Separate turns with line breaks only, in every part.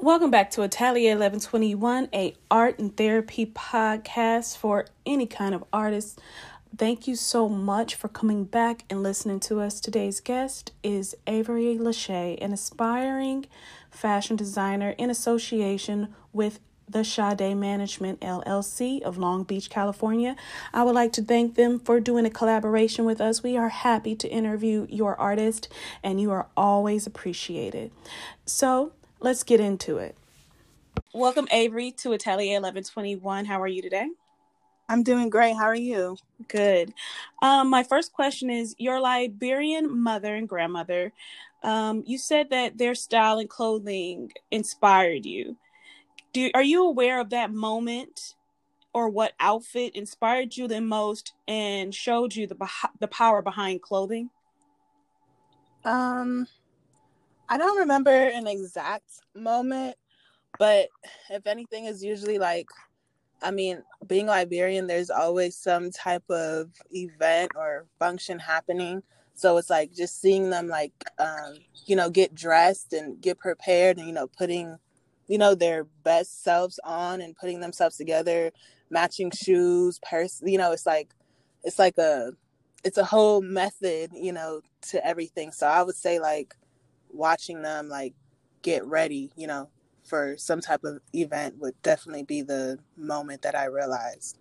Welcome back to Atelier 1121, a art and therapy podcast for any kind of artist. Thank you so much for coming back and listening to us. Today's guest is Avary LaChelle, an aspiring fashion designer in association with the Sade Management LLC of Long Beach, California. I would like to thank them for doing a collaboration with us. We are happy to interview your artist, and you are always appreciated. So, let's get into it. Welcome, Avary, to Atelier 1121. How are you today?
I'm doing great. How are you?
Good. Um, my first question is Your Liberian mother and grandmother, um, you said that their style and clothing inspired you. Do Are you aware of that moment or what outfit inspired you the most and showed you the, the power behind clothing?
Um, I don't remember an exact moment, but if anything, is usually like, I mean, being Liberian, there's always some type of event or function happening. So it's like just seeing them like, um, you know, get dressed and get prepared and, you know, putting, you know, their best selves on and putting themselves together, matching shoes, purse, you know, it's like, it's like a, it's a whole method, you know, to everything. So I would say like, watching them like get ready, you know, for some type of event would definitely be the moment that I realized.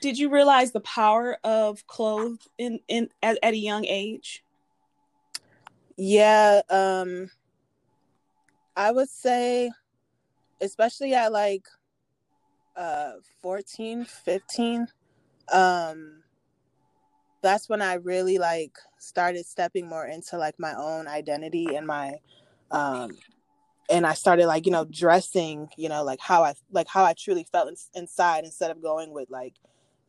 Did you realize the power of clothes in in at, at a young age?
Yeah, um I would say especially at like uh 14, 15 um that's when I really like started stepping more into like my own identity and my um and I started like you know dressing you know like how I like how I truly felt in, inside instead of going with like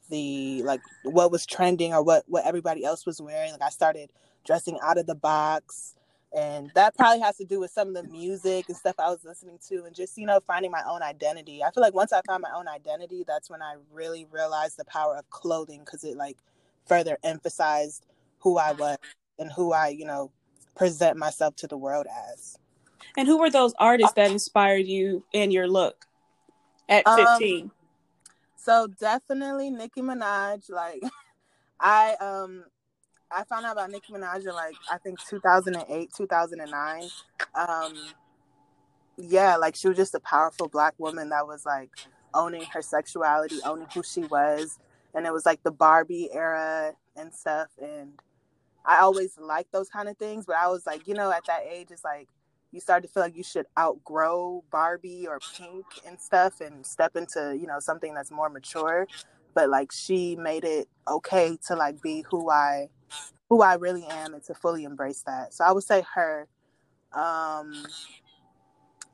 the like what was trending or what what everybody else was wearing like I started dressing out of the box and that probably has to do with some of the music and stuff I was listening to and just you know finding my own identity. I feel like once I found my own identity that's when I really realized the power of clothing cuz it like further emphasized who I was and who I, you know, present myself to the world as.
And who were those artists that inspired you in your look at 15? Um,
so definitely Nicki Minaj. Like I um I found out about Nicki Minaj in like I think 2008, 2009. Um yeah, like she was just a powerful black woman that was like owning her sexuality, owning who she was. And it was like the Barbie era and stuff and I always liked those kind of things, but I was like, you know, at that age, it's like you start to feel like you should outgrow Barbie or Pink and stuff and step into, you know, something that's more mature. But like she made it okay to like be who I who I really am and to fully embrace that. So I would say her. Um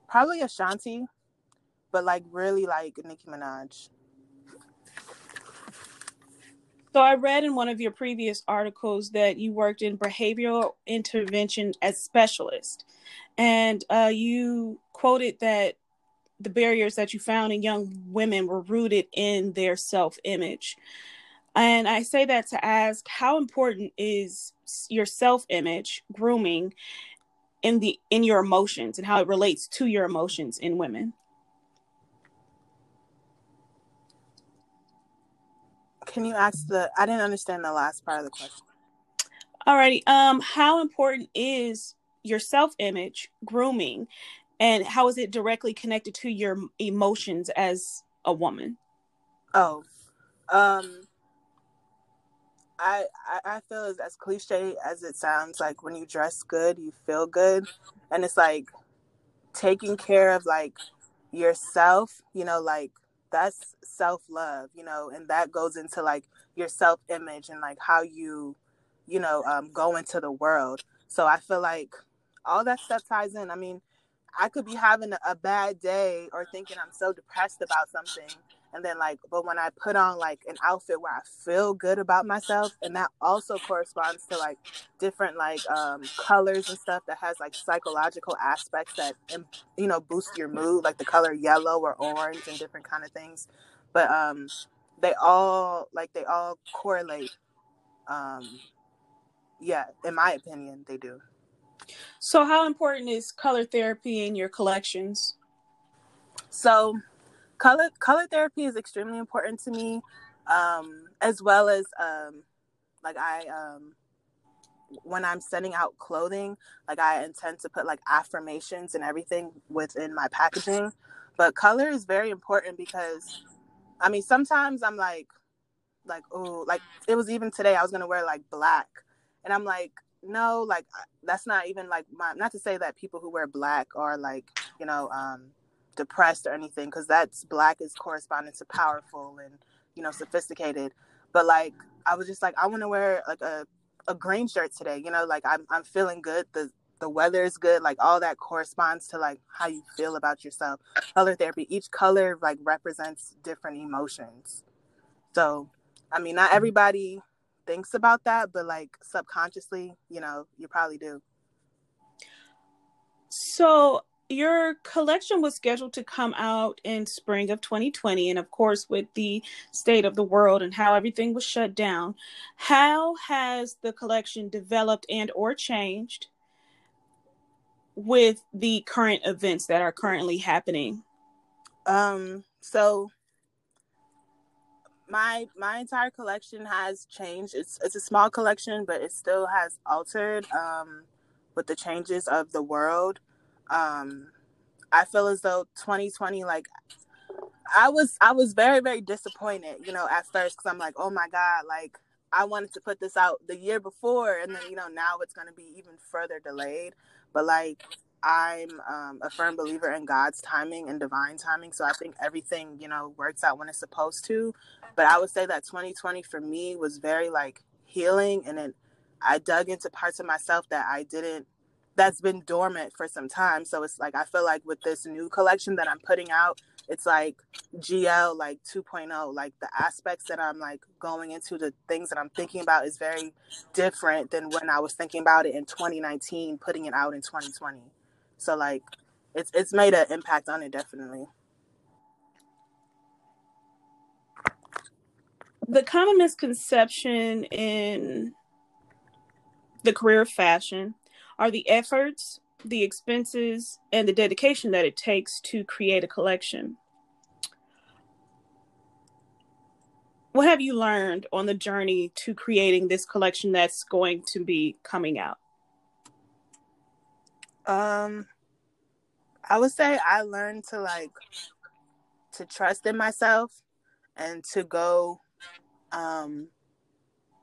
probably Ashanti, but like really like Nicki Minaj.
So I read in one of your previous articles that you worked in behavioral intervention as specialist, and uh, you quoted that the barriers that you found in young women were rooted in their self-image. And I say that to ask how important is your self-image grooming in the in your emotions and how it relates to your emotions in women.
Can you ask the? I didn't understand the last part of the question.
Alrighty. Um, how important is your self image grooming, and how is it directly connected to your emotions as a woman?
Oh, um, I I, I feel as, as cliche as it sounds. Like when you dress good, you feel good, and it's like taking care of like yourself. You know, like that's self love, you know, and that goes into like your self image and like how you, you know, um, go into the world. So I feel like all that stuff ties in. I mean, I could be having a bad day or thinking I'm so depressed about something, and then like but when i put on like an outfit where i feel good about myself and that also corresponds to like different like um colors and stuff that has like psychological aspects that you know boost your mood like the color yellow or orange and different kind of things but um they all like they all correlate um yeah in my opinion they do
So, how important is color therapy in your collections?
So, color color therapy is extremely important to me, um, as well as um, like I um, when I'm sending out clothing, like I intend to put like affirmations and everything within my packaging. But color is very important because, I mean, sometimes I'm like, like oh, like it was even today I was gonna wear like black, and I'm like, no, like that's not even like my. Not to say that people who wear black are like you know um depressed or anything, because that's black is corresponding to powerful and you know sophisticated. But like I was just like I want to wear like a a green shirt today. You know, like I'm I'm feeling good. The the weather is good. Like all that corresponds to like how you feel about yourself. Color therapy. Each color like represents different emotions. So, I mean, not everybody thinks about that, but like subconsciously, you know, you probably do.
So, your collection was scheduled to come out in spring of 2020 and of course with the state of the world and how everything was shut down how has the collection developed and or changed with the current events that are currently happening?
Um so my my entire collection has changed. It's it's a small collection but it still has altered um with the changes of the world um i feel as though 2020 like i was i was very very disappointed you know at first because i'm like oh my god like i wanted to put this out the year before and then you know now it's going to be even further delayed. But like i'm um, a firm believer in god's timing and divine timing so i think everything you know works out when it's supposed to. But i would say that 2020 for me was very like healing and then i dug into parts of myself that i didn't that's been dormant for some time. So it's like I feel like with this new collection that I'm putting out, it's like GL like 2.0. Like the aspects that I'm like going into, the things that I'm thinking about is very different than when I was thinking about it in 2019, putting it out in 2020. So like it's it's made an impact on it definitely.
The common misconception in the career of fashion are the efforts, the expenses, and the dedication that it takes to create a collection. What have you learned on the journey to creating this collection that's going to be coming out?
Um I would say I learned to like to trust in myself and to go um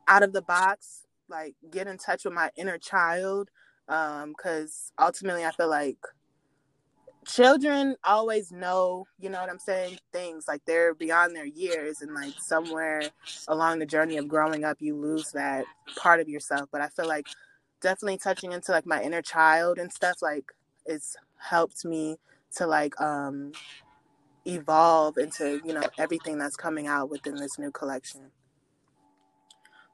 out of the box, like get in touch with my inner child because um, ultimately I feel like children always know, you know what I'm saying, things like they're beyond their years and like somewhere along the journey of growing up you lose that part of yourself. But I feel like definitely touching into like my inner child and stuff like it's helped me to like um evolve into, you know, everything that's coming out within this new collection.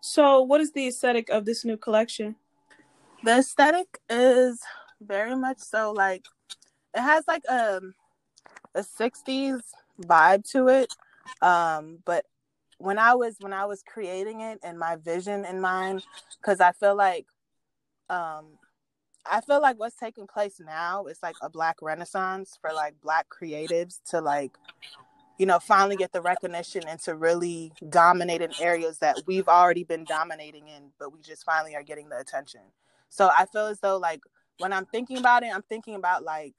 So what is the aesthetic of this new collection?
The aesthetic is very much so like it has like a um, a 60s vibe to it. Um but when i was when i was creating it and my vision in mind because i feel like um i feel like what's taking place now is like a black renaissance for like black creatives to like you know finally get the recognition and to really dominate in areas that we've already been dominating in but we just finally are getting the attention so I feel as though like when I'm thinking about it, I'm thinking about like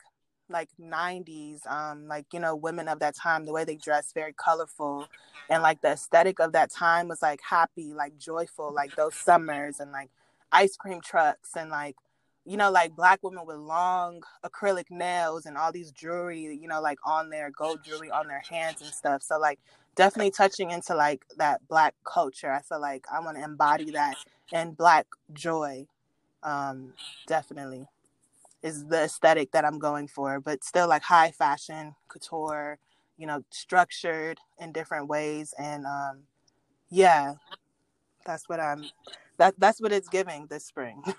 like 90s um like you know women of that time the way they dressed very colorful. And like the aesthetic of that time was like happy like joyful like those summers and like ice cream trucks and like you know like black women with long acrylic nails and all these jewelry you know like on their gold jewelry on their hands and stuff. So like definitely touching into like that black culture. I feel like i want to embody that and black joy um, definitely is the aesthetic that I'm going for, but still like high fashion, couture, you know, structured in different ways. And um, yeah, that's what I'm, that, that's what it's giving this spring.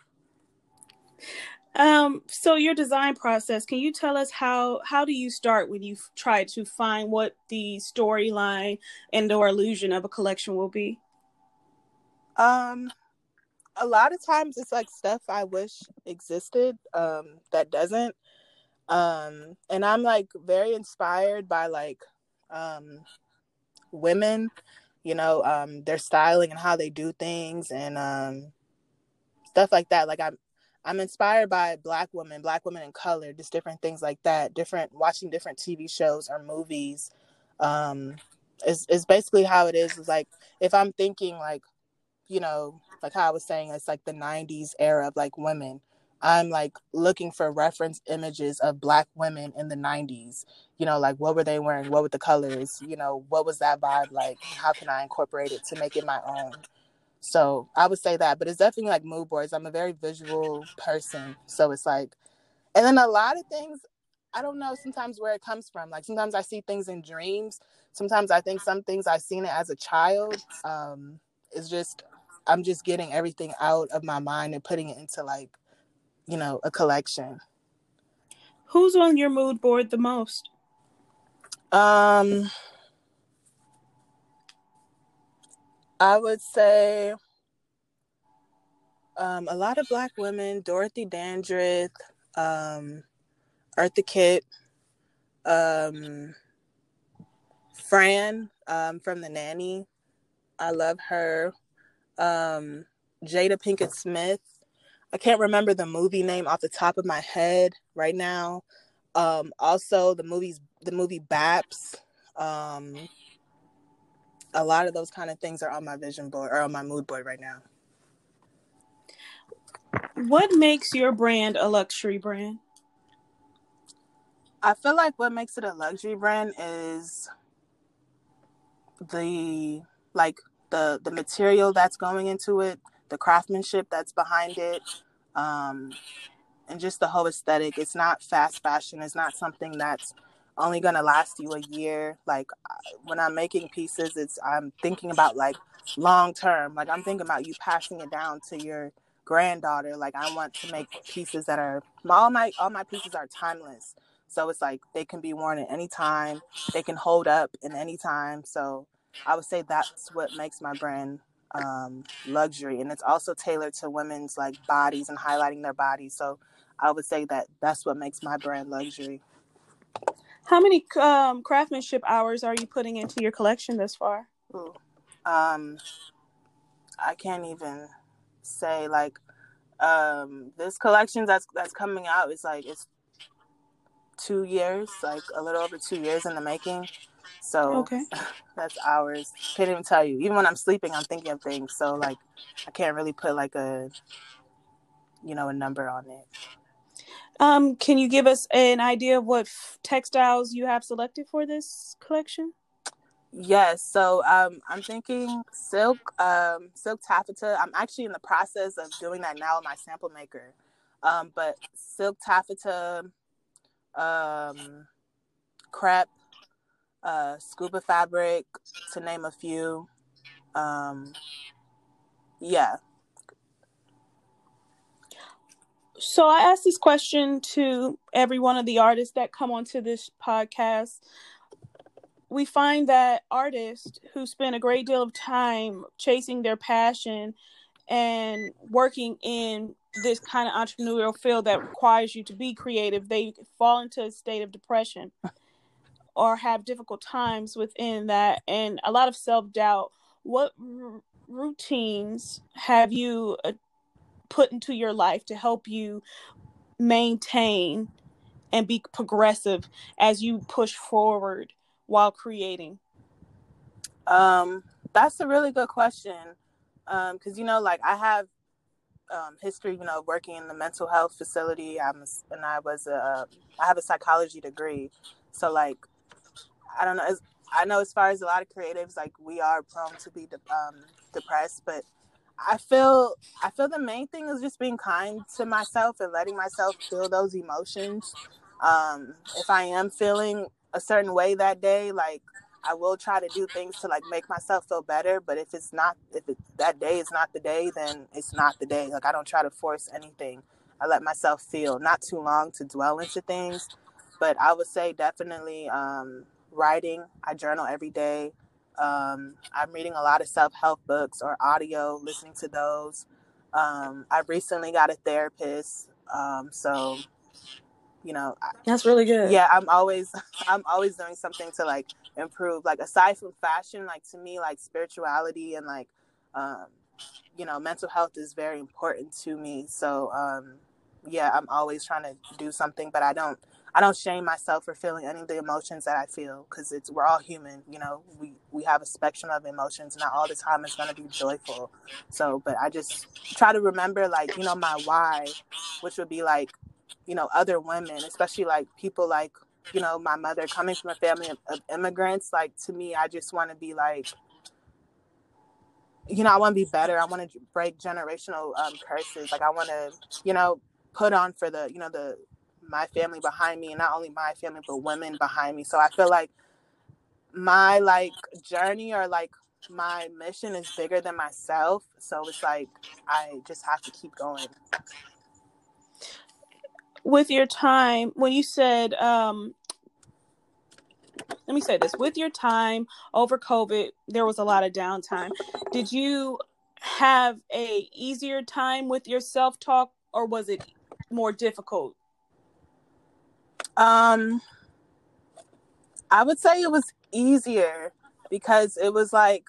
Um, so your design process, can you tell us how, how do you start when you try to find what the storyline and or illusion of a collection will be?
Um, a lot of times it's like stuff I wish existed um, that doesn't. Um, and I'm like very inspired by like um, women, you know, um, their styling and how they do things and um, stuff like that. Like I'm I'm inspired by black women, black women in color, just different things like that. Different watching different TV shows or movies. Um, is is basically how it is. Is like if I'm thinking like, you know, like how I was saying, it's like the '90s era of like women. I'm like looking for reference images of black women in the 90s. You know, like what were they wearing? What were the colors? You know, what was that vibe like? How can I incorporate it to make it my own? So I would say that, but it's definitely like mood boards. I'm a very visual person. So it's like, and then a lot of things, I don't know sometimes where it comes from. Like sometimes I see things in dreams. Sometimes I think some things I've seen it as a child. Um, it's just, I'm just getting everything out of my mind and putting it into like, you know, a collection.
Who's on your mood board the most?
Um, I would say um, a lot of black women, Dorothy Dandridge, um, Eartha Kitt, um, Fran um, from The Nanny. I love her. Um, Jada Pinkett Smith. I can't remember the movie name off the top of my head right now. Um, also, the movies, the movie Baps. Um, a lot of those kind of things are on my vision board or on my mood board right now.
What makes your brand a luxury brand?
I feel like what makes it a luxury brand is the like the the material that's going into it, the craftsmanship that's behind it, um, and just the whole aesthetic. It's not fast fashion. It's not something that's only gonna last you a year. Like when I'm making pieces, it's I'm thinking about like long term. Like I'm thinking about you passing it down to your granddaughter. Like I want to make pieces that are all my all my pieces are timeless. So it's like they can be worn at any time. They can hold up in any time. So I would say that's what makes my brand um, luxury, and it's also tailored to women's like bodies and highlighting their bodies. So I would say that that's what makes my brand luxury.
How many um, craftsmanship hours are you putting into your collection thus far?
Ooh. Um, I can't even say like um, this collection that's that's coming out is like it's two years, like a little over two years in the making. So
okay.
that's hours. Can't even tell you. Even when I'm sleeping, I'm thinking of things. So like, I can't really put like a, you know, a number on it.
Um, can you give us an idea of what f- textiles you have selected for this collection?
Yes, so um, I'm thinking silk, um, silk taffeta. I'm actually in the process of doing that now with my sample maker. Um, but silk taffeta, um, crepe, uh, scuba fabric, to name a few. Um, yeah,
So I asked this question to every one of the artists that come onto this podcast. We find that artists who spend a great deal of time chasing their passion and working in this kind of entrepreneurial field that requires you to be creative, they fall into a state of depression or have difficult times within that and a lot of self doubt. What r- routines have you uh, put into your life to help you maintain and be progressive as you push forward while creating?
Um, that's a really good question. Um, cause you know, like I have um, history, you know, working in the mental health facility. I'm, and I was a, I have a psychology degree. So like, I don't know. As, I know as far as a lot of creatives, like we are prone to be de- um, depressed, but I feel I feel the main thing is just being kind to myself and letting myself feel those emotions. Um, if I am feeling a certain way that day, like I will try to do things to like make myself feel better. But if it's not, if it, that day is not the day, then it's not the day. Like I don't try to force anything. I let myself feel. Not too long to dwell into things, but I would say definitely um, writing. I journal every day. Um, I'm reading a lot of self help books or audio, listening to those. Um, I recently got a therapist, um, so you know I,
That's really good.
yeah i'm always i'm always doing something to like improve like aside from fashion like to me like spirituality and like um you know mental health is very important to me so um yeah i'm always trying to do something but i don't i don't shame myself for feeling any of the emotions that i feel because it's we're all human you know we we have a spectrum of emotions and not all the time it's going to be joyful. So but i just try to remember like you know my why which would be like you know other women especially like people like you know my mother coming from a family of, of immigrants like to me i just want to be like you know i want to be better i want to break generational um, curses like i want to you know put on for the you know the my family behind me and not only my family but women behind me so i feel like my like journey or like my mission is bigger than myself so it's like i just have to keep going
With your time, when you said, um, let me say this, with your time over COVID, there was a lot of downtime. Did you have a easier time with your self talk, or was it more difficult?
Um I would say it was easier because it was like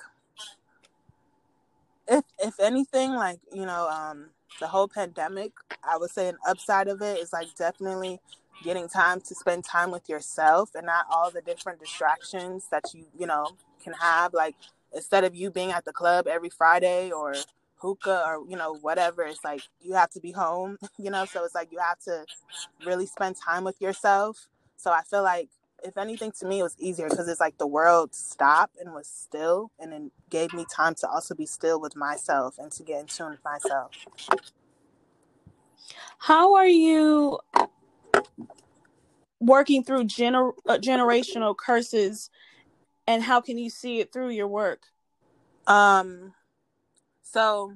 if if anything like you know um the whole pandemic I would say an upside of it is like definitely getting time to spend time with yourself and not all the different distractions that you you know can have like instead of you being at the club every Friday or hookah or you know whatever it's like you have to be home you know so it's like you have to really spend time with yourself so I feel like if anything to me it was easier because it's like the world stopped and was still and then gave me time to also be still with myself and to get in tune with myself
How are you working through gener- uh, generational curses, and how can you see it through your work?
um so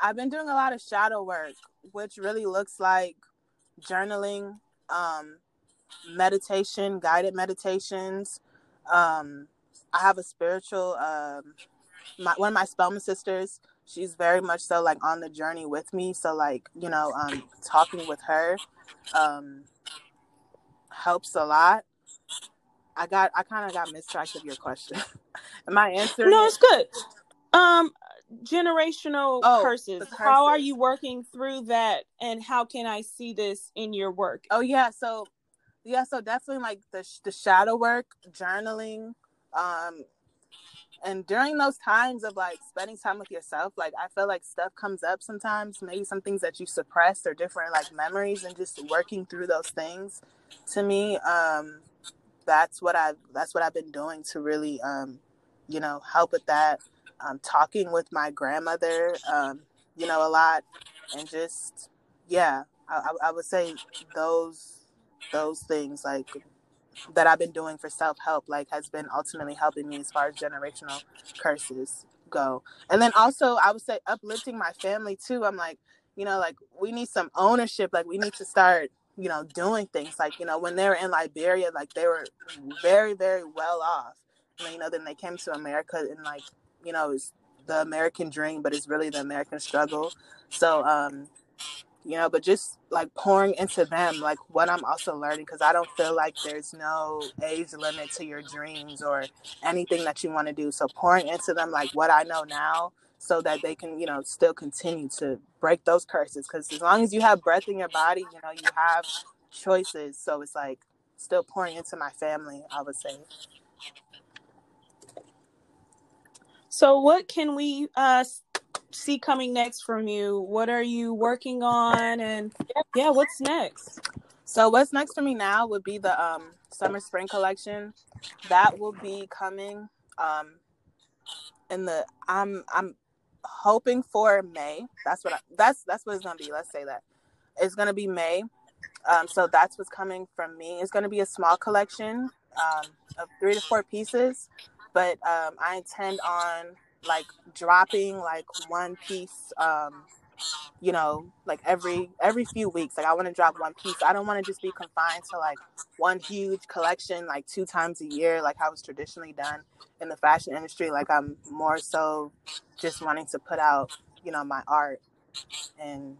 I've been doing a lot of shadow work which really looks like journaling um meditation guided meditations. Um I have a spiritual um my one of my Spelman sisters she's very much so like on the journey with me. So like you know um talking with her um helps a lot. I got i kind of got mistracked of your question. Am i answering
No,
it?
it's good. Um, generational
Oh,
curses.
the
How are you working through that, and how can I see this in your work?
oh yeah so yeah so definitely like the, the shadow work journaling um and during those times of like spending time with yourself like i feel like stuff comes up sometimes maybe some things that you suppressed or different like memories and just working through those things to me um that's what i that's what i've been doing to really um you know help with that um talking with my grandmother um you know a lot and just yeah i, I, would say those those things like that I've been doing for self help like has been ultimately helping me as far as generational curses go. And then also I would say uplifting my family too. I'm like, you know, like we need some ownership. Like we need to start, you know, doing things. Like, you know, when they were in Liberia, like they were very, very well off. And you know, then they came to America and like, you know, it's the American dream, but it's really the American struggle. So um you know but just like pouring into them like what i'm also learning because i don't feel like there's no age limit to your dreams or anything that you want to do. So pouring into them like what i know now so that they can you know still continue to break those curses. Because as long as you have breath in your body you know you have choices. So it's like still pouring into my family i would say
So, what can we uh see coming next from you? What are you working on, and yeah, what's next?
So what's next for me now would be the um, summer spring collection. That will be coming um, in the I'm I'm hoping for May. That's what I, that's that's what it's gonna be. Let's say that it's gonna be May. Um, so that's what's coming from me. It's gonna be a small collection um, of three to four pieces, but um, I intend on like dropping like one piece. Um, you know, like every every few weeks. Like I want to drop one piece. I don't want to just be confined to like one huge collection like two times a year, like how it's traditionally done in the fashion industry. Like I'm more so just wanting to put out you know, my art and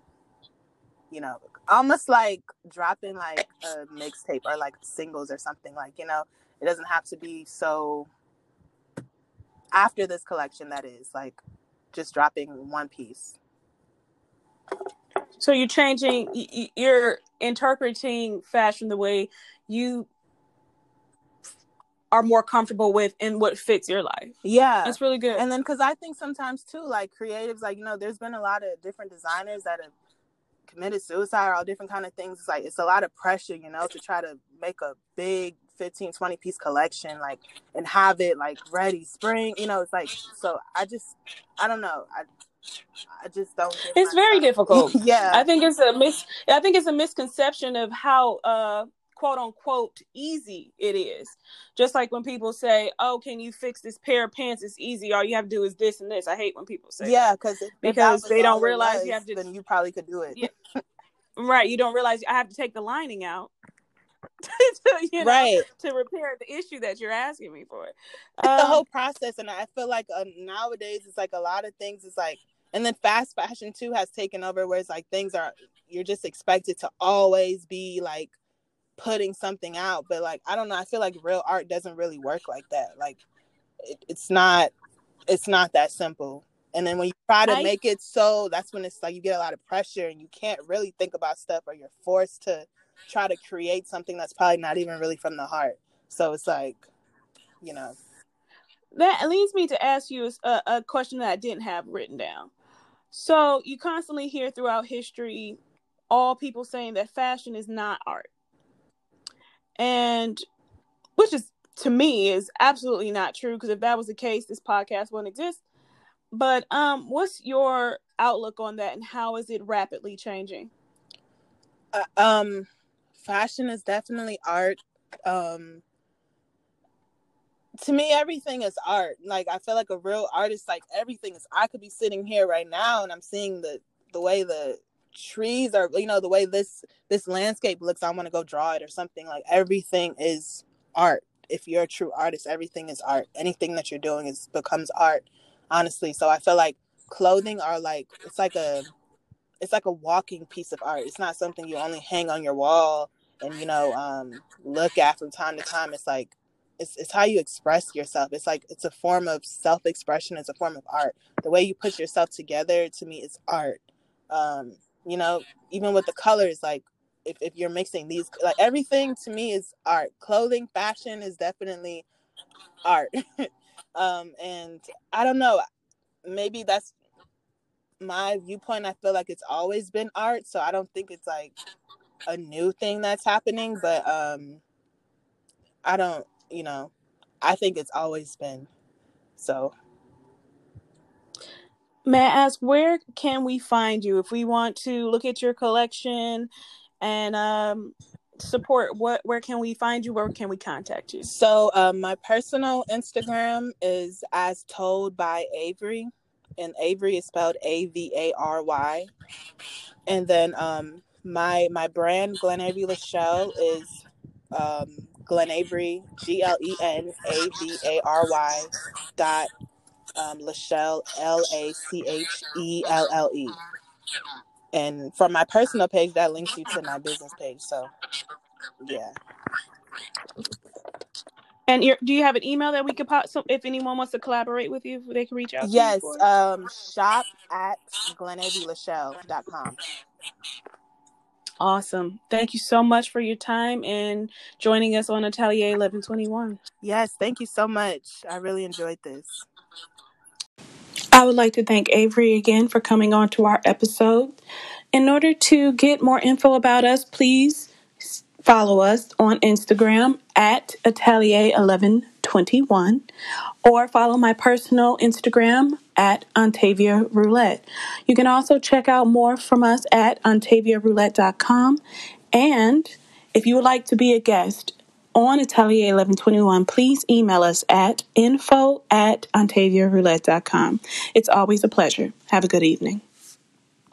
you know, almost like dropping like a mixtape or like singles or something like, you know, it doesn't have to be so after this collection that is like just dropping one piece.
So you're changing, you're interpreting fashion the way you are more comfortable with and what fits your life.
Yeah.
That's really good.
And then cuz I think sometimes too like creatives like you know there's been a lot of different designers that have committed suicide or all different kind of things. It's like it's a lot of pressure, you know, to try to make a big 15 20 piece collection like and have it like ready spring, you know, it's like so I just I don't know. I I just don't.
It's very time. difficult.
yeah,
I think it's a mis. I think it's a misconception of how uh quote unquote easy it is. Just like when people say, "Oh, can you fix this pair of pants?" It's easy. All you have to do is this and this. I hate when people say,
"Yeah," because
because they don't realize was, you have to.
Then you probably could do it.
Yeah. right. You don't realize I have to take the lining out. to, you know,
right
to repair the issue that you're asking me for.
Um, the whole process, and I feel like uh, nowadays it's like a lot of things. It's like, and then fast fashion too has taken over, where it's like things are you're just expected to always be like putting something out but like i don't know i feel like real art doesn't really work like that like it, it's not it's not that simple and then when you try to I, make it so that's when it's like you get a lot of pressure and you can't really think about stuff or you're forced to try to create something that's probably not even really from the heart. So it's like you know.
That leads me to ask you a, a question that i didn't have written down. So you constantly hear throughout history all people saying that fashion is not art. And which is to me is absolutely not true because if that was the case this podcast wouldn't exist. But um what's your outlook on that and how is it rapidly changing?
Uh, um fashion is definitely art. Um to me everything is art. Like i feel like a real artist like everything is i could be sitting here right now and i'm seeing the the way the trees are you know the way this this landscape looks i want to go draw it or something. Like everything is art. If you're a true artist everything is art. Anything that you're doing is becomes art honestly. So i feel like clothing are like it's like a it's like a walking piece of art. It's not something you only hang on your wall and you know um look at from time to time. It's like it's, it's how you express yourself. It's like it's a form of self-expression. It's a form of art. The way you put yourself together to me is art. Um you know even with the colors like if, if you're mixing these like everything to me is art. Clothing fashion is definitely art. Um and i don't know. Maybe that's my viewpoint i feel like it's always been art so i don't think it's like a new thing that's happening but um i don't you know i think it's always been so
May I ask where can we find you if we want to look at your collection and um, support? What where can we find you? Where can we contact you?
So um, my personal Instagram is as told by Avary, and Avary is spelled A V A R Y. And then um, my my brand Glenavary LaChelle is um, Glen Avery G L E N A V A R Y dot um, Lachelle, L A C H E L L E. And from my personal page, that links you to my business page. So, yeah.
And do you have an email that we could pop? So if anyone wants to collaborate with you, they can reach out.
Yes, um, shop at glenavarylachelle.com.
Awesome. Thank you so much for your time and joining us on Atelier 1121.
Yes, thank you so much. I really enjoyed this.
I would like to thank Avary again for coming on to our episode. In order to get more info about us, please follow us on Instagram at Atelier1121 or follow my personal Instagram at Ontavia Roulette. You can also check out more from us at OntaviaRoulette.com. And if you would like to be a guest on Atelier 1121, please email us at info at ontaviaroulette.com. It's always a pleasure. Have a good evening.